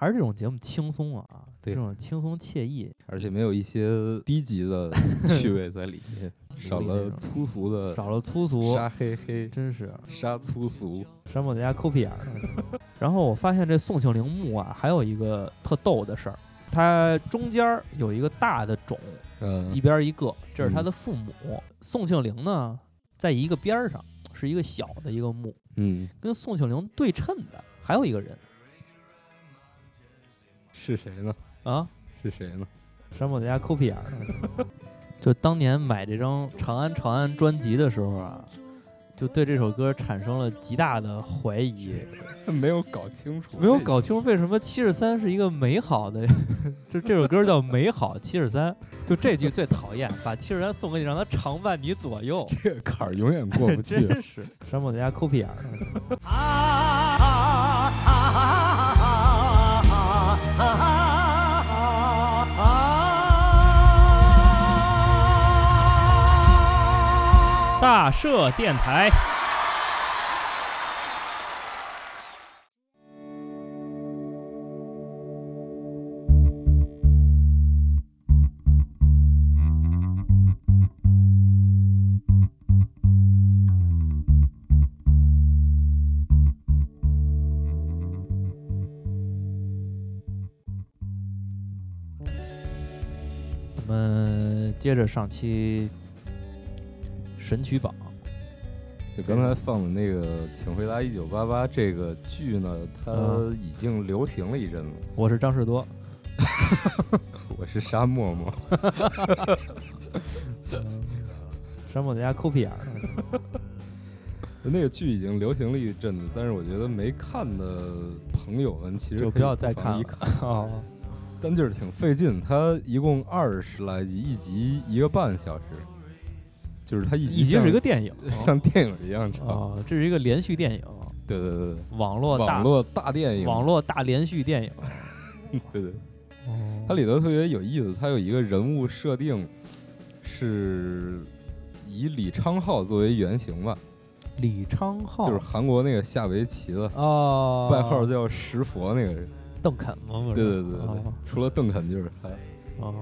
还是这种节目轻松啊，对这种轻松惬意，而且没有一些低级的 趣味在里面，少了粗俗的少了粗俗，杀黑黑，真是杀粗俗。山姆在家抠屁眼儿。然后我发现这宋庆龄墓啊，还有一个特逗的事儿，它中间儿有一个大的冢，嗯一边儿一个，这是他嗯的父母。宋庆龄呢，在一个边儿上是一个小的一个墓，嗯，跟宋庆龄对称的还有一个人是谁呢？啊，是谁呢？山姆在家抠屁眼儿呢。就当年买这张《长安长安》专辑的时候啊，就对这首歌产生了极大的怀疑，没有搞清楚，没有搞清楚为什么七十三是一个美好的，就这首歌叫《美好七十三》，就这句最讨厌，把七十三送给你，让他常伴你左右，这个坎儿永远过不去。真是山姆在家抠屁眼儿大社电台。我们接着上期神曲榜，就刚才放的那个《请回答一九八八》这个剧呢，它嗯已经流行了一阵子。我是张士多，我是沙漠漠，沙漠在家抠屁眼儿。那个剧已经流行了一阵子，但是我觉得没看的朋友们其实就不要再看，啊，但就是挺费劲。它一共二十来集，一集一个半小时，就是它一一集像是一个电影，像电影一样长。哦，这是一个连续电影，对对对对，网络大网络大电影，网络大连续电影。对 对，哦它里头特别有意思，它有一个人物设定是以李昌镐作为原型吧，李昌镐就是韩国那个下围棋的，哦，外号叫石佛那个人。邓肯吗？对对对对对哦，除了邓肯就是他。哦，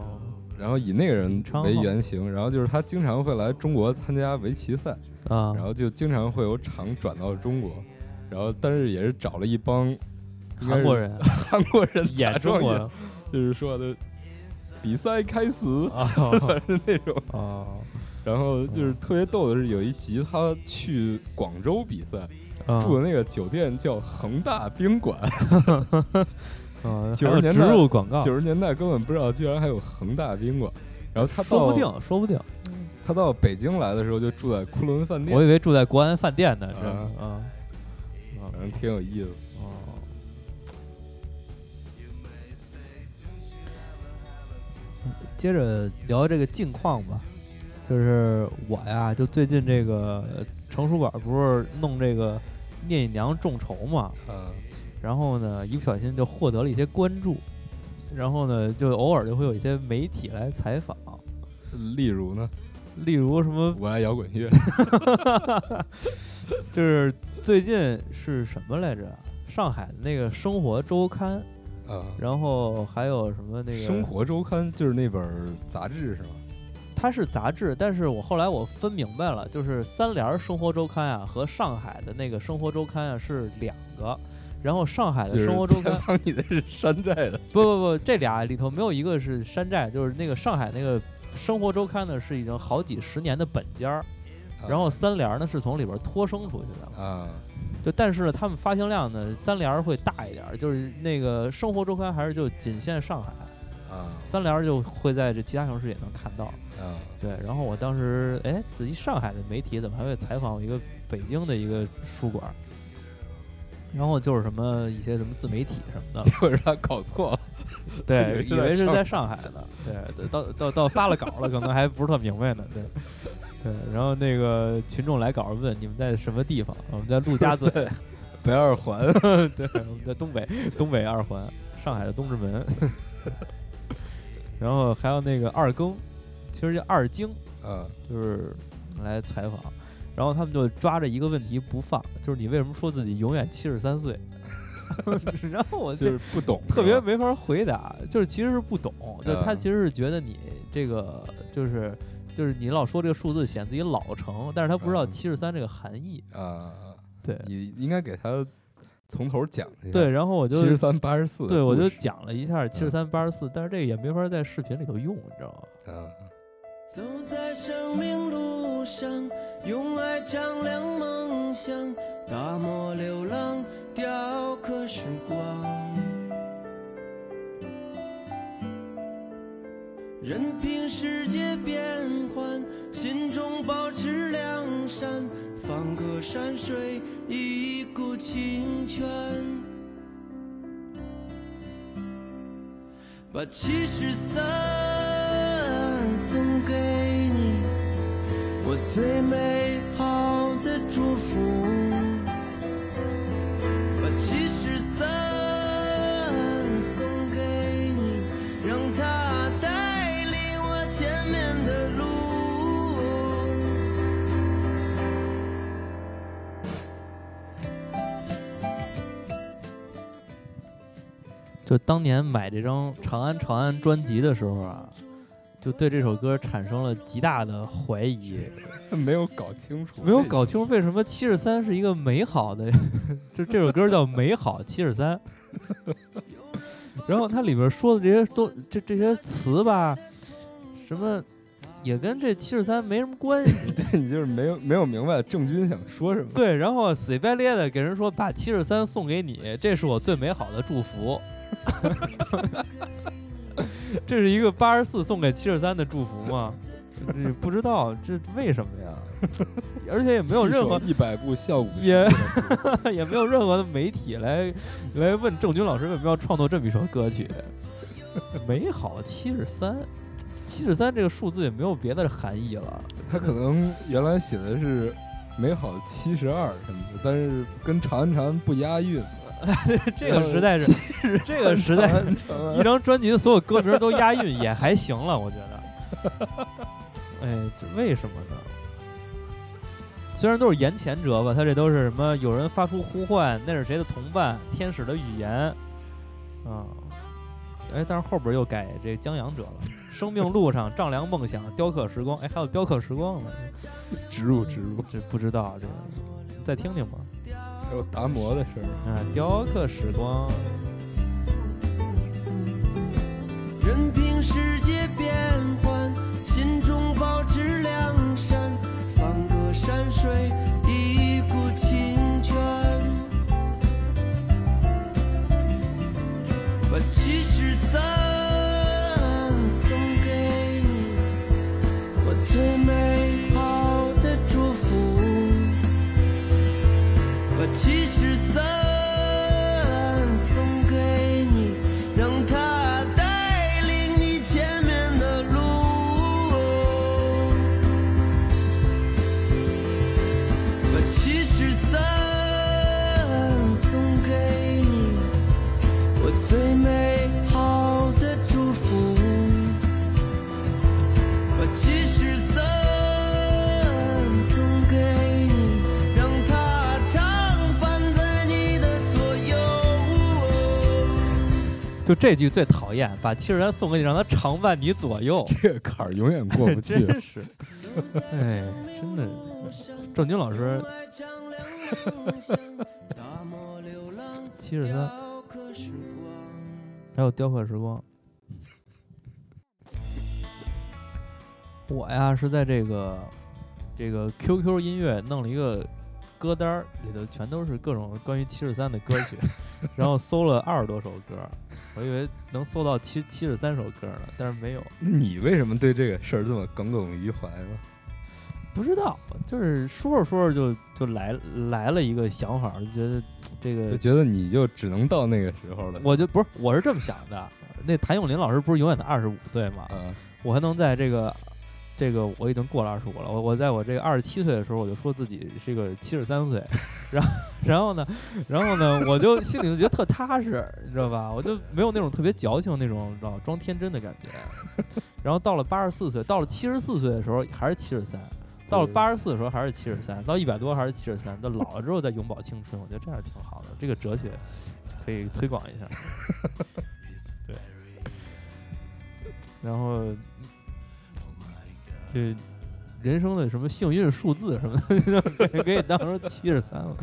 然后以那个人为原型，然后就是他经常会来中国参加围棋赛，啊，然后就经常会有场转到中国，然后但是也是找了一帮韩国人。韩国人假演中国装演，就是说的比赛开始啊 那种。啊然后就是特别逗的是，有一集他去广州比赛，啊住的那个酒店叫恒大宾馆，啊，90还有植年代入广告，九十年代根本不知道居然还有恒大宾馆。然后他说不定，说不定，他到北京来的时候就住在昆仑饭店。我，以为住在国安饭店呢，啊这啊。反正挺有意思。哦。接着聊这个近况吧，就是我呀，就最近这个呃成熟馆不是弄这个聂隐娘众筹嘛，啊，然后呢，一不小心就获得了一些关注，然后呢，就偶尔就会有一些媒体来采访，例如呢，例如什么，我爱摇滚乐，就是最近是什么来着？上海的那个生活周刊，啊，然后还有什么那个生活周刊就是那本杂志是吗？它是杂志，但是我后来我分明白了，就是三联儿生活周刊啊和上海的那个生活周刊啊是两个，然后上海的生活周刊你的是山寨的，不不不，这俩里头没有一个是山寨，就是那个上海那个生活周刊呢是已经好几十年的本家儿，然后三联儿呢是从里边儿脱生出去的，啊，就但是呢他们发行量呢三联儿会大一点儿，就是那个生活周刊还是就仅限上海，啊。三联儿就会在这其他城市也能看到。啊，对，然后我当时哎，自己上海的媒体怎么还会采访我一个北京的一个书馆儿？然后就是什么一些什么自媒体什么的，结果是他搞错了，对，以为是在上海呢，对，到到到发了稿了，可能还不是特明白呢，对，对，然后那个群众来稿问你们在什么地方？我们在陆家嘴，北二环，对，我们在东北东北二环，上海的东直门，然后还有那个二更，其实叫二京，啊，就是来采访，然后他们就抓着一个问题不放，就是你为什么说自己永远七十三岁？然后我就就是不懂，特别没法回答，就是其实是不懂，就是他嗯其实是觉得你这个就是就是你老说这个数字显自己老成，但是他不知道嗯七十三这个含义。啊，对你应该给他从头讲一下。对，，然后我就七十三八十四，对我就讲了一下七十三八十四，但是这个也没法在视频里头用，你知道吗？啊，走在生命路上，用爱丈量梦想，大漠流浪，雕刻时光。任凭世界变幻，心中保持良善，放歌山水，一股清泉。把七十三送给你，我最美好的祝福。把七十三送给你，让它带领我前面的路。就当年买这张《长安长安》专辑的时候啊，就对这首歌产生了极大的怀疑，没有搞清楚，没有搞清楚为什么七十三是一个美好的，就这首歌叫《美好七十三》，然后它里边说的这些都这这些词吧，什么也跟这七十三没什么关系。对你就是没有没有明白郑钧想说什么。对，然后死白咧的给人说把七十三送给你，这是我最美好的祝福。这是一个八十四送给七十三的祝福吗？这不知道这为什么呀？而且也没有任何一百部效果也 也没有任何的媒体来来问郑钧老师为什么要创作这么一首歌曲。美好七十三，七十三这个数字也没有别的含义了。他可能原来写的是美好七十二什么的，但是跟长安长安不押韵。这个实在是，这个实在一张专辑的所有歌名都押韵也还行了，我觉得。哎，这为什么呢？虽然都是言前者吧，他这都是什么？有人发出呼唤，那是谁的同伴？天使的语言，啊、哎，但是后边又改这江洋者了。生命路上丈量梦想，雕刻时光。哎，还有雕刻时光呢，植入植入，这不知道这个，再听听吧。还有达摩的事儿。啊，雕刻时光。任凭世界变幻，心中保持良善，放歌山水，一股清泉。把七十三就这句最讨厌，把七十三送给你，让他常伴你左右。这个坎儿永远过不去。真是，哎，真的，郑钧老师七十三，还有雕刻时光。我呀是在这个这个 QQ 音乐弄了一个歌单儿，里头全都是各种关于七十三的歌曲，然后搜了二十多首歌，我以为能搜到七七十三首歌呢，但是没有。那你为什么对这个事儿这么耿耿于怀呢？不知道，就是说着说着就就来来了一个想法，就觉得这个，就觉得你就只能到那个时候了。我就不是我是这么想的。那谭咏麟老师不是永远的二十五岁吗？嗯，我还能在这个这个我已经过了二十五了，我我在我这个二十七岁的时候，我就说自己是一个七十三岁，然后 然后呢，然后呢，我就心里就觉得特踏实，你知道吧？我就没有那种特别矫情那种，你知道装天真的感觉。然后到了八十四岁，到了七十四岁的时候还是七十三。到了对八十四的时候还是七十三，到一百多还是七十三，到老了之后再永葆青春，我觉得这样挺好的。这个哲学可以推广一下。对，然后这人生的什么幸运数字什么的，可以当成七十三了。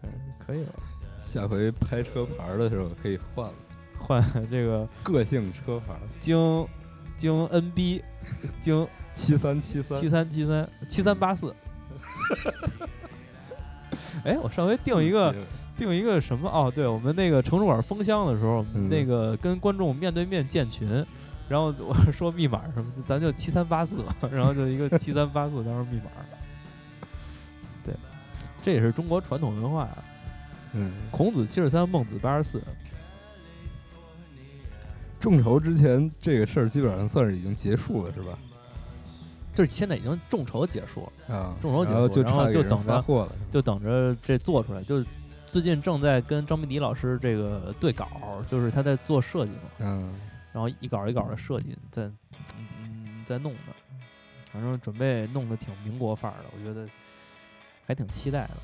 对，可以了，下回拍车牌儿的时候可以换了，换这个个性车牌儿京京 NB 京七三七三七三七三七三八四。哎，我上回定一个定一个什么？哦，对，我们那个城市馆封箱的时候，嗯那个跟观众面对面建群，然后我说密码什么，就咱就七三八四吧，然后就一个七三八四当成密码。对，这也是中国传统文化。嗯，孔子七十三，孟子八十四。众筹之前这个事儿基本上算是已经结束了，是吧？就是现在已经众筹结束了，啊，众筹结束然后差就等着发货了，就等着这做出来。就是最近正在跟张明迪老师这个对稿，就是他在做设计嘛。嗯，然后一稿一稿的设计，在嗯嗯在弄的，反正准备弄得挺民国范儿的，我觉得还挺期待的。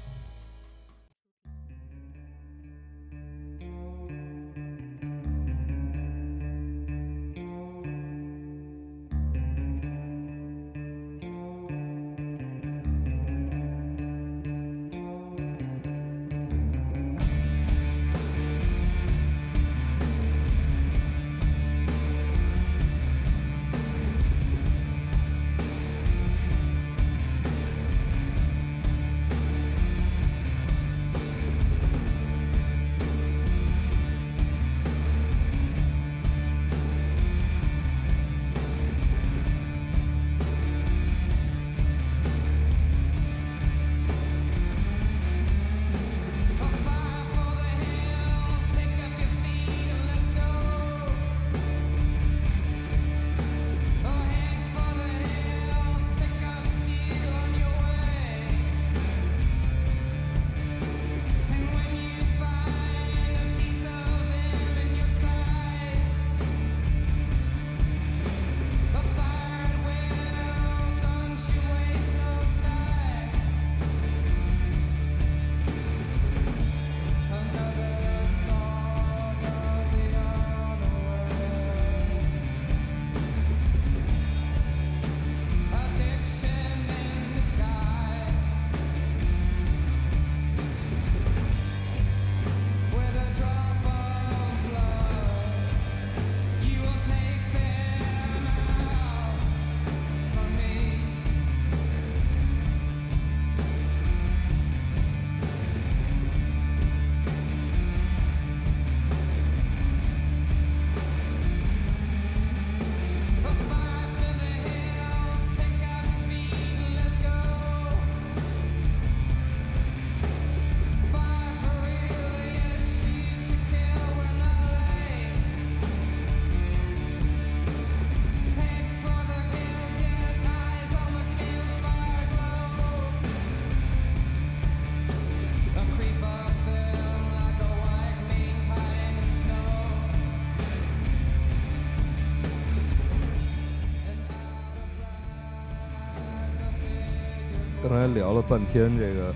刚才聊了半天这个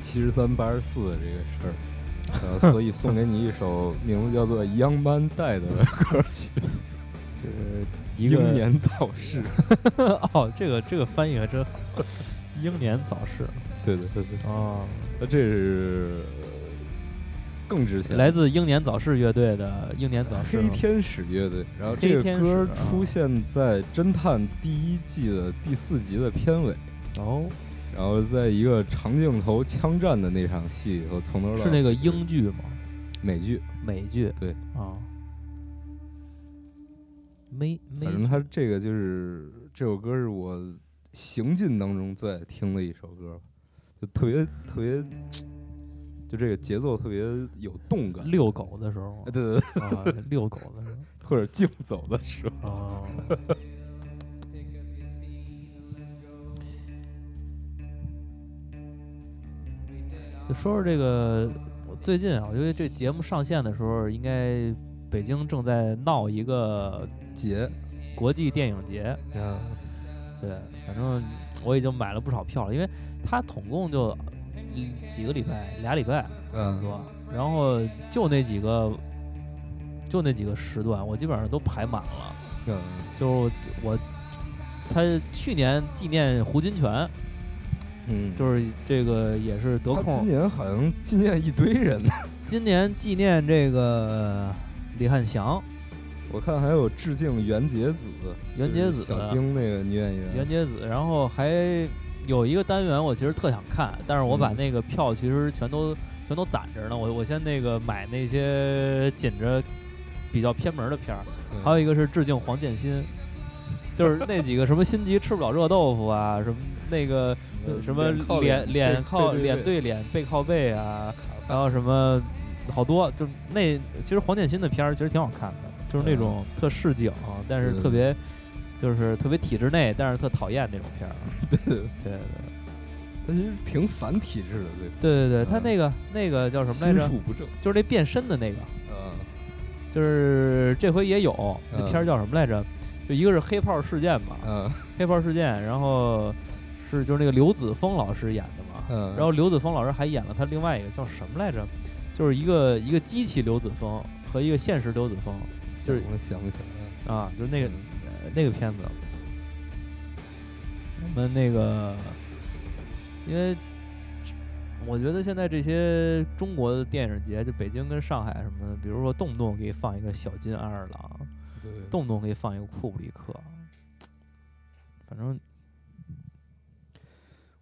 七十三八十四的这个事儿，呃，所以送给你一首名字叫做《Young Man Dead》的歌曲，这个英年早逝。哦，这个这个翻译还真好，英年早逝。对对对对，哦，那这是呃更值钱，来自英年早逝乐队的英年早逝。黑天使乐队。然后这个歌啊出现在《侦探》第一季的第四集的片尾，哦，然后在一个长镜头枪战的那场戏里头，从头到是那个英剧吗？美剧，美剧。对。啊，美美反正他这个就是这首歌是我行进当中最爱听的一首歌吧，就特别特别，就这个节奏特别有动感。遛狗的时候哎对对对，啊，遛狗的时候。或者竞走的时候，就说说这个，最近啊，我觉得这节目上线的时候，应该北京正在闹一个节国际电影节，啊，对，反正我已经买了不少票了，因为它总共就嗯几个礼拜，俩礼拜嗯多，然后就那几个，就那几个时段，我基本上都排满了。嗯，就是我，他去年纪念胡金铨，嗯，就是这个也是得空。今。年好像纪念一堆人呢，今年纪念这个李汉祥，我看还有致敬袁洁子，袁洁子就是小晶那个女演员，袁洁子，然后还有一个单元我其实特想看，但是我把嗯。那个票其实全都全都攒着呢。我我先那个买那些紧着比较偏门的片儿，嗯。还有一个是致敬黄建新，就是那几个什么心急吃不了热豆腐啊，什么那个呃什么脸脸靠脸对。脸背靠背啊，然后什么好多，就那其实黄建新的片儿其实挺好看的，就是那种特市井，但是特别就是特别体制内，但是特讨厌那种片儿。对对，对对。他其实挺反体制的，对，对对对，他嗯。那个那个叫什么来着？心术不正，就是那变身的那个，嗯，就是这回也有那嗯。片儿叫什么来着？就一个是黑炮事件嘛，嗯黑炮事件，然后是就是那个刘子峰老师演的嘛，嗯，然后刘子峰老师还演了他另外一个叫什么来着？就是一个一个机器刘子峰和一个现实刘子峰想不想不起来了，啊，就是那个、那个片子。我们那个，因为我觉得现在这些中国的电影节，就北京跟上海什么的，比如说动不动给你放一个小金安二郎，对，动不动可以放一个库布里克，反正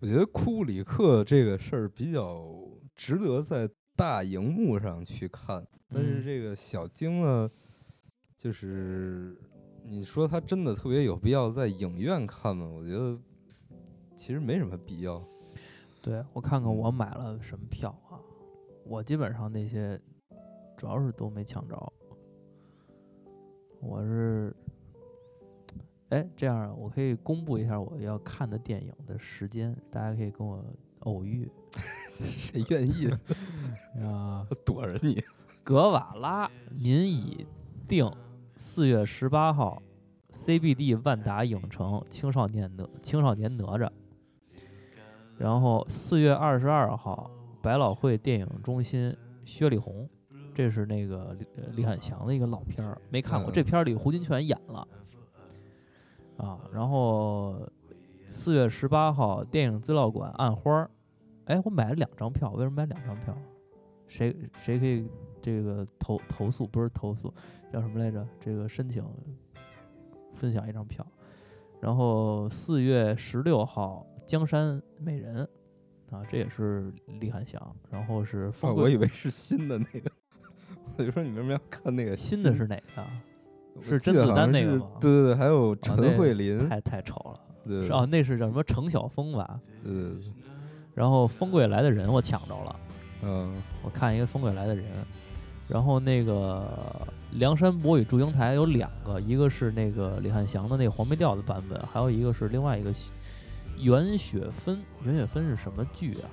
我觉得库布里克这个事儿比较值得在大荧幕上去看，但是嗯这个小晶呢，就是你说他真的特别有必要在影院看吗？我觉得其实没什么必要。对我看看我买了什么票啊，我基本上那些主要是都没抢着。我是，哎，这样啊我可以公布一下我要看的电影的时间，大家可以跟我偶遇 谁愿意 啊。躲着你？格瓦拉，您已定四月十八号 CBD 万达影城青少年哪青少年哪吒，然后四月二十二号百老汇电影中心薛里红，这是那个李呃李翰祥的一个老片儿，没看过。嗯这片儿里胡金铨演了啊。然后四月十八号电影资料馆暗花儿，哎，我买了两张票，为什么买两张票？谁谁可以这个投投诉不是投诉，叫什么来着？这个申请分享一张票。然后四月十六号江山美人啊，这也是李翰祥。然后是哦风，贵、我以为是新的那个，我就说你为什么要看那个新的是哪个啊？是甄子丹那个吗对对对，还有陈慧琳，太太丑了。对是哦，那是叫什么程晓峰吧？对对对，然后《风归来的人》我抢着了，嗯我看一个《风归来的人》，然后那个《梁山伯与祝英台》有两个，一个是那个李翰祥的那个黄梅调的版本，还有一个是另外一个袁雪芬。袁雪芬是什么剧啊？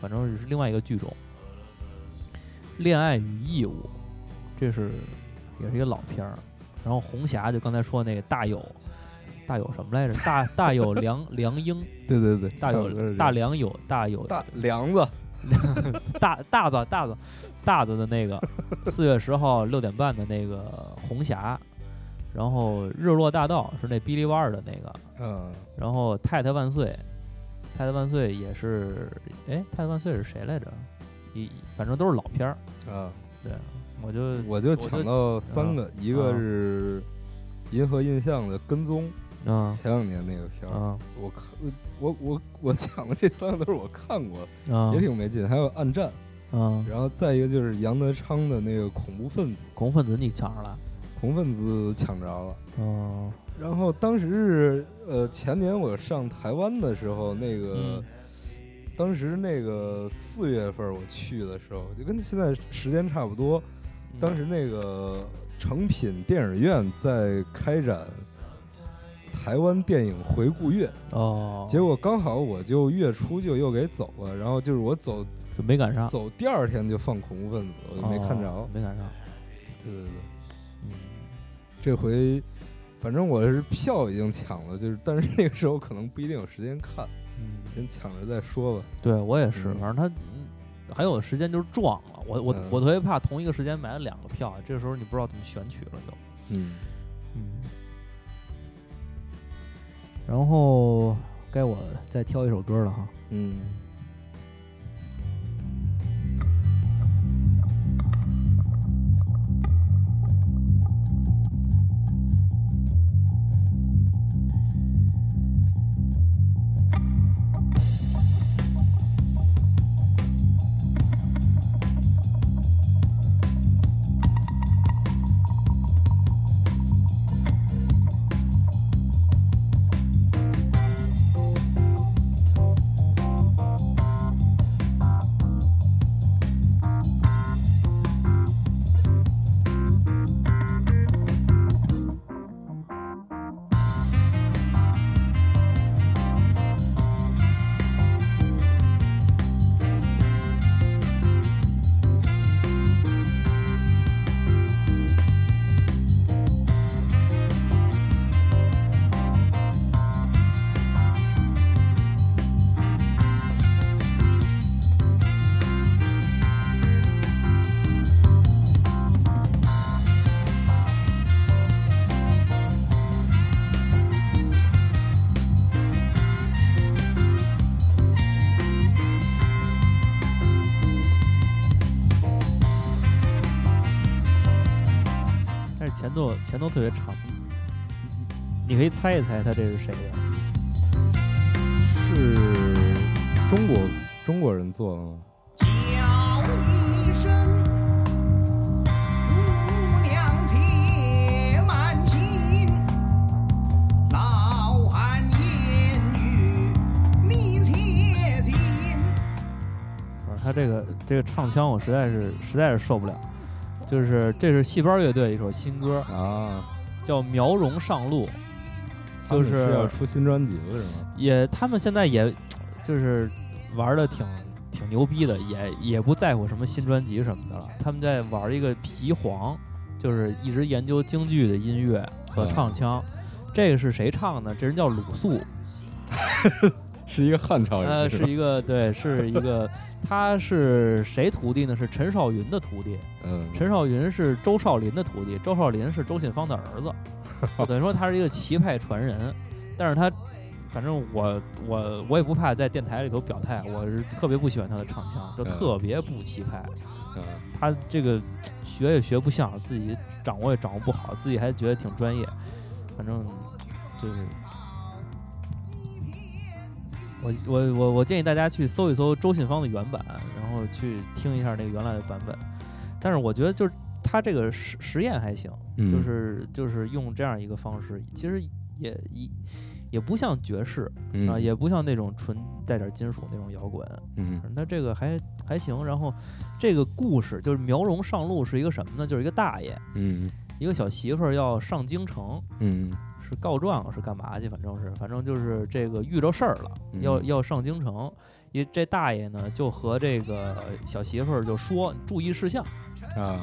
反正是另外一个剧种，《恋爱与义务》，这是也是一个老片儿。然后红霞就刚才说那个大有大有什么来着？大 大有梁梁英，对对对，大有大梁有大有大梁 子，大大子大子大子的那个，四月十号六点半的那个红霞，然后日落大道是那哔哩哇儿的那个，嗯，然后太太万岁，太太万岁也是，哎，太太万岁是谁来着？一反正都是老片儿，啊，对，我就我就抢到三个，一个是银河印象的跟踪，啊前两年那个片儿，啊我看我我我抢的这三个都是我看过，啊，也挺没劲。还有暗战，啊，然后再一个就是杨德昌的那个恐怖分子，恐怖分子你抢着了，恐怖分子抢着了。啊然后当时是呃前年我上台湾的时候，那个、嗯当时那个四月份我去的时候，就跟现在时间差不多。嗯当时那个成品电影院在开展台湾电影回顾月，哦，结果刚好我就月初就又给走了，然后就是我走就没赶上，走第二天就放恐怖分子，我就没看着。哦没赶上，对对对，嗯。这回反正我是票已经抢了，就是但是那个时候可能不一定有时间看，嗯，先抢着再说吧。对我也是，嗯反正他，嗯还有时间就是撞了。我我嗯我特别怕同一个时间买了两个票，这个时候你不知道怎么选取了就。嗯，嗯，然后该我再挑一首歌了哈。嗯，前奏前奏特别长，你你可以猜一猜他这是谁的？是中国中国人做的吗？叫一声，姑娘且慢行，老汉言语你且听。不是他这个这个唱腔，我实在是实在是受不了。就是这是戏班乐队一首新歌，啊，叫《苗荣上路》，就是要出新专辑了是吗？也他们现在也就是玩的挺挺牛逼的，也也不在乎什么新专辑什么的了。他们在玩一个皮黄，就是一直研究京剧的音乐和唱腔。这个是谁唱的？这人叫鲁肃，是一个汉朝人，呃，是是一个对，是一个，他是谁徒弟呢？是陈少云的徒弟。嗯，陈少云是周少林的徒弟，周少林是周信芳的儿子，等于说他是一个棋派传人。但是他，反正我我我也不怕在电台里头表态，我是特别不喜欢他的唱腔，就嗯特别不棋派。嗯他这个学也学不像，自己掌握也掌握不好，自己还觉得挺专业。反正就是，我我我我建议大家去搜一搜周信芳的原版，然后去听一下那个原来的版本。但是我觉得就是他这个实实验还行，嗯就是就是用这样一个方式，其实也也也不像爵士嗯啊，也不像那种纯带点金属那种摇滚，嗯他这个还还行。然后这个故事就是苗荣上路是一个什么呢？就是一个大爷，嗯一个小媳妇儿要上京城，嗯是告状是干嘛去？反正是反正就是这个遇着事儿了，嗯要要上京城。一这大爷呢就和这个小媳妇儿就说注意事项啊，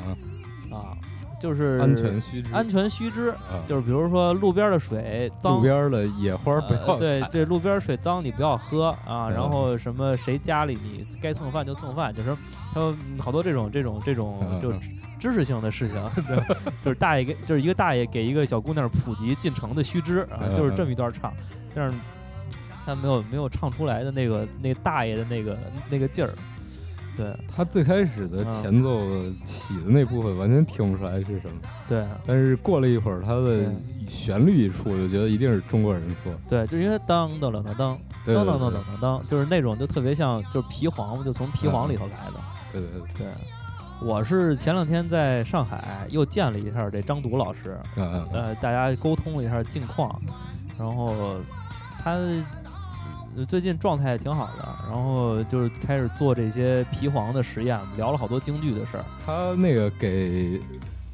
啊，就是安全须知，安全须知，啊就是比如说路边的水脏路。边的野花不要呃对，采这路边水脏你不要喝啊，嗯然后什么谁家里你该蹭饭就蹭饭，就是还有嗯好多这种这种这种就知识性的事情，对就是大爷给就是一个大爷给一个小姑娘普及进城的须知啊，嗯就是这么一段唱，但是他没有没有唱出来的那个那大爷的那个那个劲儿，对。他最开始的嗯前奏起的那部分完全听不出来是什么，对。但是过了一会儿，他的嗯旋律一出，我就觉得一定是中国人做。的。对，就因为当当。当当当当当当当当当，就是那种就特别像就是皮黄，就从皮黄里头来的。对对对，对，我是前两天在上海又见了一下这张笃老师，呃，大家沟通了一下近况，然后他呃最近状态也挺好的，然后就是开始做这些皮黄的实验，聊了好多京剧的事儿。他那个给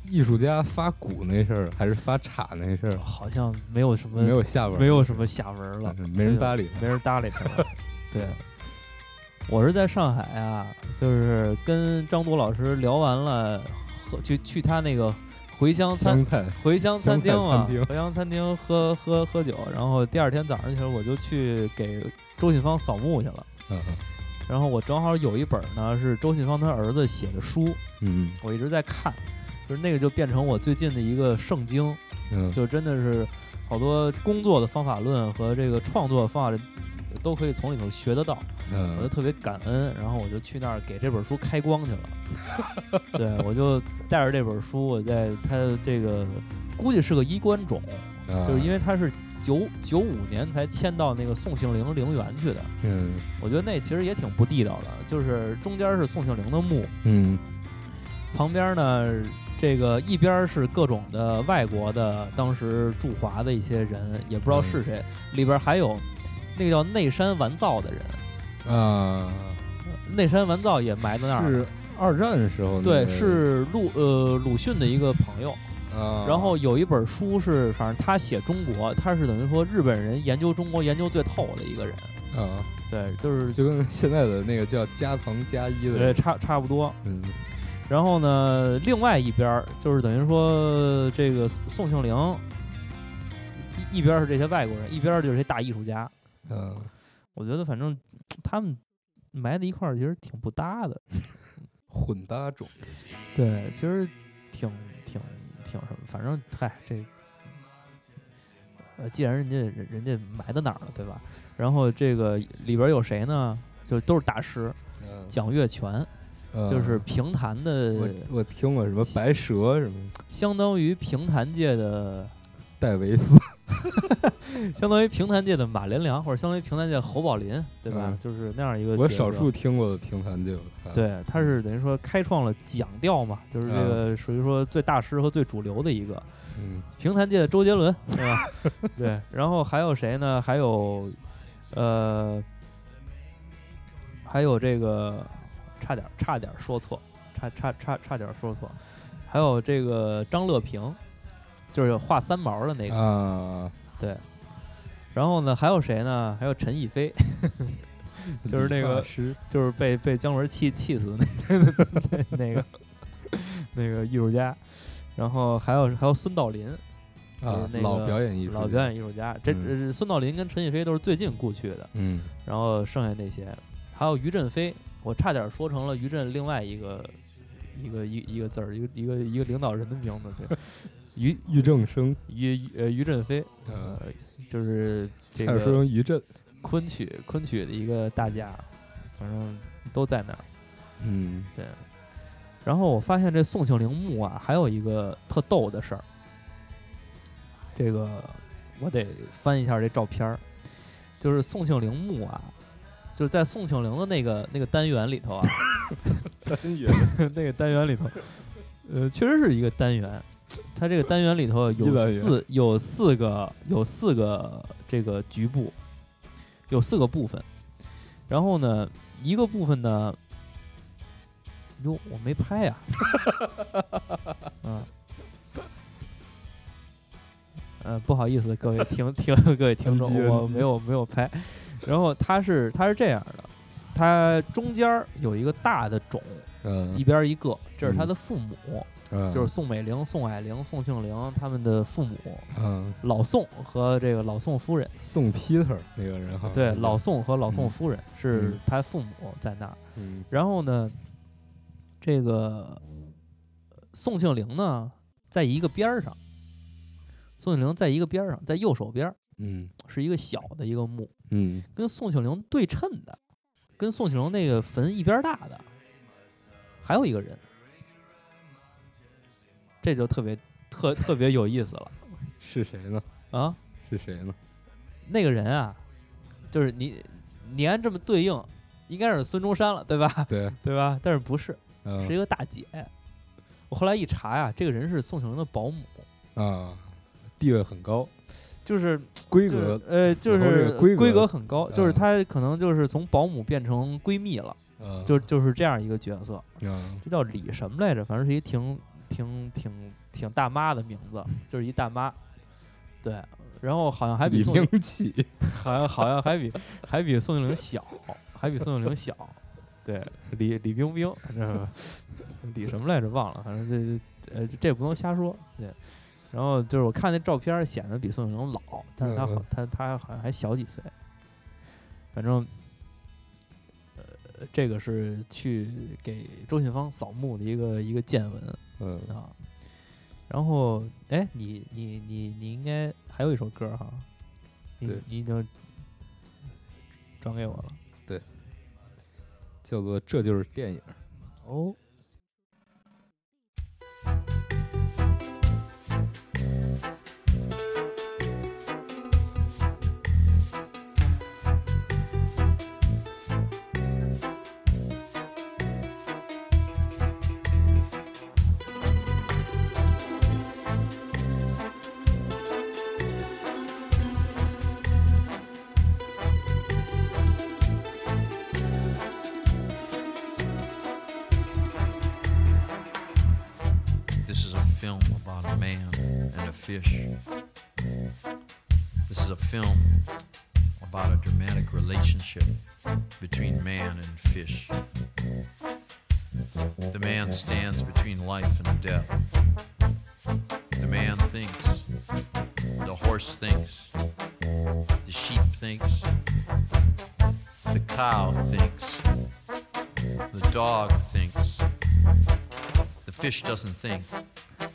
艺术家发鼓那事儿，还是发镲那事儿，好像没有什么没有下文，没有什么下文了，嗯没人搭理他。没人搭理他了。对，我是在上海啊，就是跟张铎老师聊完了，喝去去他那个回乡餐，回乡餐厅湘菜餐厅回乡餐厅喝喝喝酒，然后第二天早上起来我就去给周信芳扫墓去了。嗯然后我正好有一本呢是周信芳他儿子写的书，嗯我一直在看，就是那个就变成我最近的一个圣经，嗯，就真的是好多工作的方法论和这个创作方法论都可以从里头学得到，我就嗯特别感恩，然后我就去那儿给这本书开光去了。对，我就带着这本书，我在它的这个估计是个衣冠冢，啊。就是因为它是九九五年才迁到那个宋庆龄陵园去的，嗯。我觉得那其实也挺不地道的，就是中间是宋庆龄的墓，嗯。旁边呢。这个一边是各种的外国的当时驻华的一些人，也不知道是谁，里边还有那个叫内山完造的人，啊，内山完造也埋在那儿。是二战的时候那对，个是鲁呃鲁迅的一个朋友，啊，然后有一本书是，反正他写中国，他是等于说日本人研究中国研究最透的一个人，啊，对，就是就跟现在的那个叫加藤加一的对人，差差不多。嗯然后呢，另外一边儿就是等于说这个宋庆龄，一一边儿是这些外国人，一边儿就是这大艺术家。嗯我觉得反正 他们埋在一块儿，其实挺不搭的。混搭种，对，其实挺挺挺什么，反正嗨，这呃，既然人家人人家埋在哪儿了，对吧？然后这个里边有谁呢？就都是大师，嗯蒋月泉嗯就是评弹的，我我听过什么白蛇什么相当于评弹界的，戴维斯，相当于评弹界的马连良，或者相当于评弹界的侯宝林，对吧？嗯就是那样一个我少数听过的评弹就有他，对，他是等于说开创了讲调嘛，就是这个属于说最大师和最主流的一个。嗯评弹界的周杰伦，对吧？对，然后还有谁呢？还有，呃，还有这个，差点差点说错，差差差差点说错，还有这个张乐平，就是画三毛的那个。对，然后呢，还有谁呢？还有陈逸飞，就是那个就是被被姜文气气死那那 那个那个艺术家。然后还有还有孙道临，啊那，个老表演艺术家，老表演艺术家，这、孙道临跟陈逸飞都是最近故去的，嗯。然后剩下那些。还有于振飞，我差点说成了于震另外一个一个一一个字儿，一个一个一个领导人的名字，对，于于正生，于呃于振飞，呃呃，就是这还是说个成于震，昆曲昆曲的一个大家，反正都在那儿。嗯对，然后我发现这宋庆龄墓啊，还有一个特逗的事儿，这个我得翻一下这照片儿，就是宋庆龄墓啊，就是在宋庆龄的那个那个单元里头啊，单元 那个单元里头，呃，确实是一个单元。它这个单元里头有四有四个有四个这个局部，有四个部分。然后呢，一个部分呢，哟，我没拍呀、嗯，呃，不好意思，各位听听各位听众我没有没有拍。然后它是它是这样的，它中间有一个大的种，嗯。一边一个，这是他嗯的父母，嗯就是宋美龄、宋霭龄、宋庆龄他们的父母，嗯。老宋和这个老宋夫人。宋 Peter 那个人哈，对，老宋和老宋嗯。夫人是嗯。他父母在那儿。嗯。然后呢，这个宋庆龄呢，在一个边儿上，宋庆龄在一个边儿上，在右手边儿嗯。是一个小的一个墓，嗯。跟宋庆龄对称的，跟宋庆龄那个坟一边大的，还有一个人，这就特别特特别有意思了 是谁呢？啊！是谁呢？那个人啊，就是你你按这么对应，应该是孙中山了，对吧？对，对吧？但是不是，嗯是一个大姐。我后来一查呀、这个人是宋庆龄的保姆，啊，地位很高，就是 规就是格呃，就后这是个规规格格很高，就是嗯她可能就是从保姆变成闺蜜了，啊就就是这样一个角色。啊这叫李什么来着？反正是一挺挺挺挺大妈的名字，就是一大妈。对，然后好像还比李宋明启 好像好像还比还比宋庆龄小，还比宋庆龄小。对，李李冰冰，反正李什么来着忘了，反正这呃这不能瞎说。对，然后就是我看那照片儿显得比宋庆龄老，但是他好嗯他他好像还小几岁。反正呃这个是去给周信芳扫墓的一个一个见闻嗯，啊。然后，哎，你你你你应该还有一首歌哈，你对你已经转给我了对叫做这就是电影。哦。Film about a man and a fish. This is a film about a dramatic relationship between man and fish. The man stands between life and death. The man thinks. The horse thinks. The sheep thinks. The cow thinks. The dog thinks. The fish doesn't think.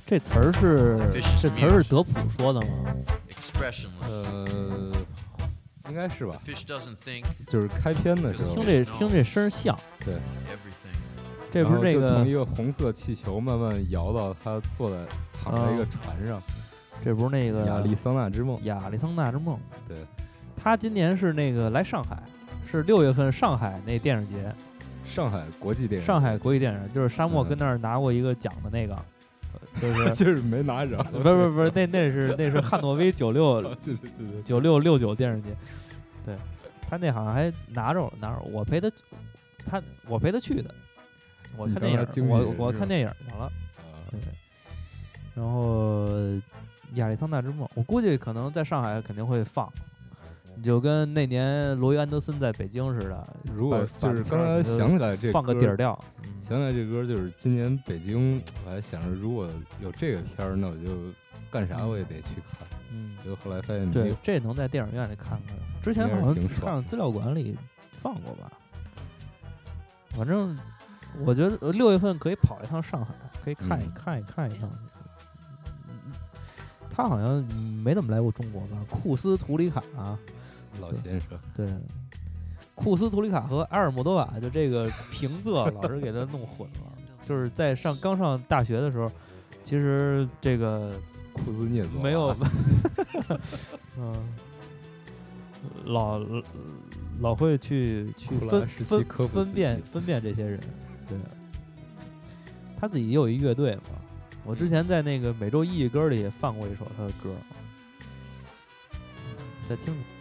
这词儿是这词儿是德普说的吗？呃，应该是吧。就是开篇的时候。听，这听这声儿像，everything. 这不是那个从一个个红色气球慢慢摇到他坐在躺在一个啊船上，这不是那个亚利桑那之梦。亚利桑那之梦。对，他今年是那个来上海，是六月份上海那电影节，上海国际电影，上海国际电影就是沙漠嗯。跟那儿拿过一个奖的那个，呃就是 就是没拿着。不是不是不是那那是那是汉诺威九六 对对对对，九六六九电视机，对他那好像还拿着了拿着，我陪他他我陪他去的，我看电影我我看电影去了。啊对，然后亚利桑那之梦，我估计可能在上海肯定会放，你就跟那年罗伊安德森在北京似的，如果就是刚才想起来这放个底儿调，嗯想起来这歌就是今年北京，我还想着如果有这个片儿，那我就干啥我也得去看。嗯，结果后来发现对这能在电影院里看看，之前好像看资料馆里放过吧，反正我觉得呃六月份可以跑一趟上海，可以看一嗯看一看一趟。嗯他好像没怎么来过中国吧？库斯图里卡、老先生，对，库斯图里卡和埃尔莫多瓦就这个平仄老是给他弄混了。就是在上刚上大学的时候，其实这个库兹涅佐没有，嗯，老老会去去分分分辨分辨这些人，对。他自己也有一乐队嘛，我之前在那个每周一歌里也放过一首他的歌，再听听。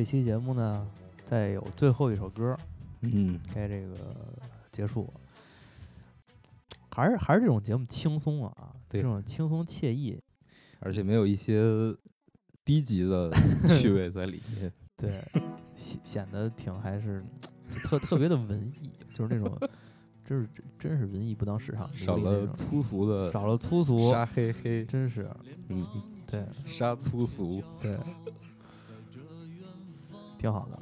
这期节目呢，再有最后一首歌，嗯，该这个结束了。还是还是这种节目轻松啊，对这种轻松惬意，而且没有一些低级的 趣味在里面。对，显显得挺还是特特别的文艺，就是那种，真是真是文艺不当市场，少了粗俗的少了粗俗，沙黑黑，真是嗯，对杀粗俗，对，挺好的。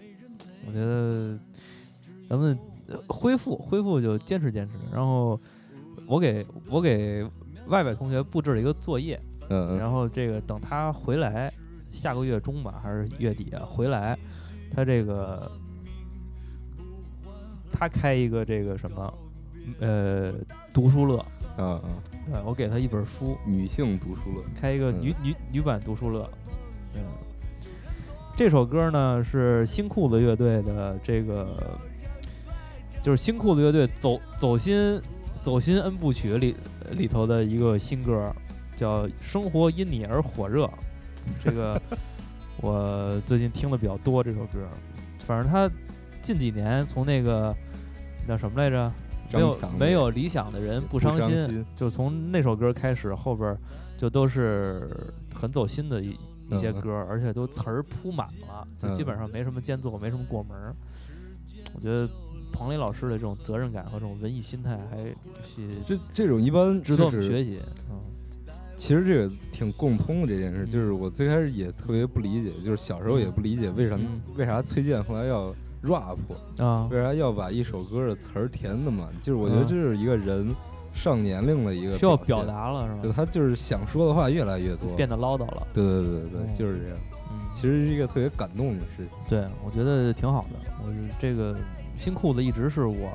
我觉得咱们呃恢复恢复就坚持坚持，然后我给我给外外同学布置了一个作业，嗯然后这个等他回来，下个月中吧，还是月底啊回来，他这个他开一个这个什么呃读书乐，嗯嗯，对我给他一本书，女性读书乐，开一个女、嗯女女版读书乐。嗯，这首歌呢是新裤子乐队的这个，就是新裤子乐队走走心走心 N 部曲里里头的一个新歌，叫《生活因你而火热》。这个 我最近听的比较多，这首歌，反正他近几年从那个叫什么来着？没有没有理想的人不伤伤心，就从那首歌开始，后边就都是很走心的一一些嗯歌儿，而且都词儿铺满了，就基嗯本上没什么间奏，没什么过门儿。我觉得彭磊老师的这种责任感和这种文艺心态，还是这这种一般值得我们学习。嗯其实这个挺共通的这件事，嗯就是我最开始也特别不理解，就是小时候也不理解为啥、嗯为啥崔健后来要 rap，啊，为啥要把一首歌的词儿填那么？就是我觉得嗯这是一个人上年龄的一个需要表达了是就吧？他就是想说的话越来越多。变得唠叨了。对对对对就是这样。嗯，其实是一个特别感动的事情。对，我觉得挺好的。我这个新裤子一直是我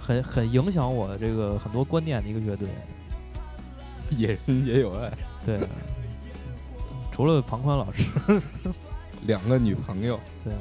很很影响我这个很多观念的一个乐队。野人也有爱，对，除了庞宽老师，两个女朋友，对，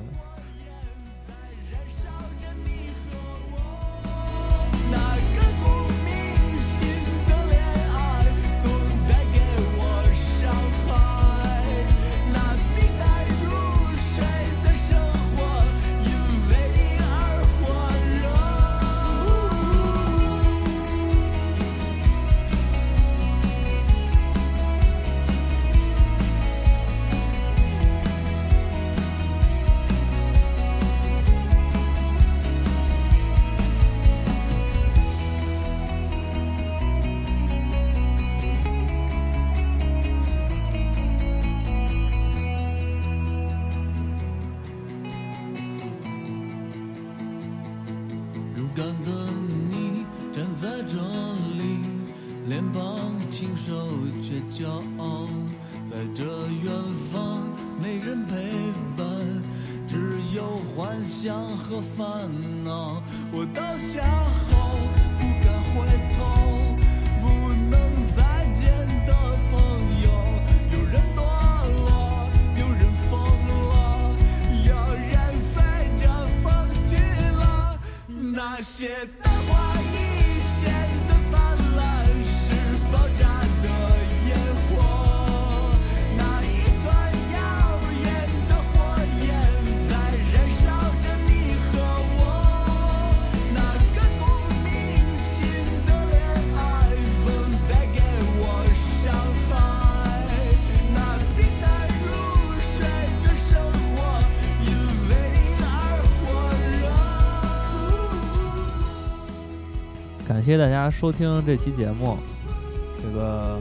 骄傲，在这远方没人陪伴，只有幻想和烦恼。感谢大家收听这期节目，这个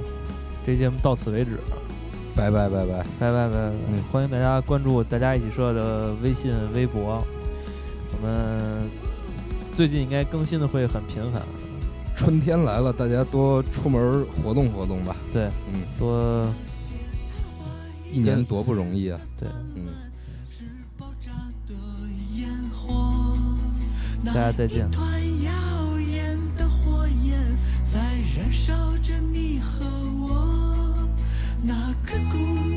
这节目到此为止，拜拜拜拜。拜拜拜拜，嗯欢迎大家关注大家一起社的微信、微博，我们最近应该更新的会很频繁，春天来了，大家多出门活动活动吧。对，嗯，多一年多不容易啊。对，嗯，大家再见照着你和我那个姑娘。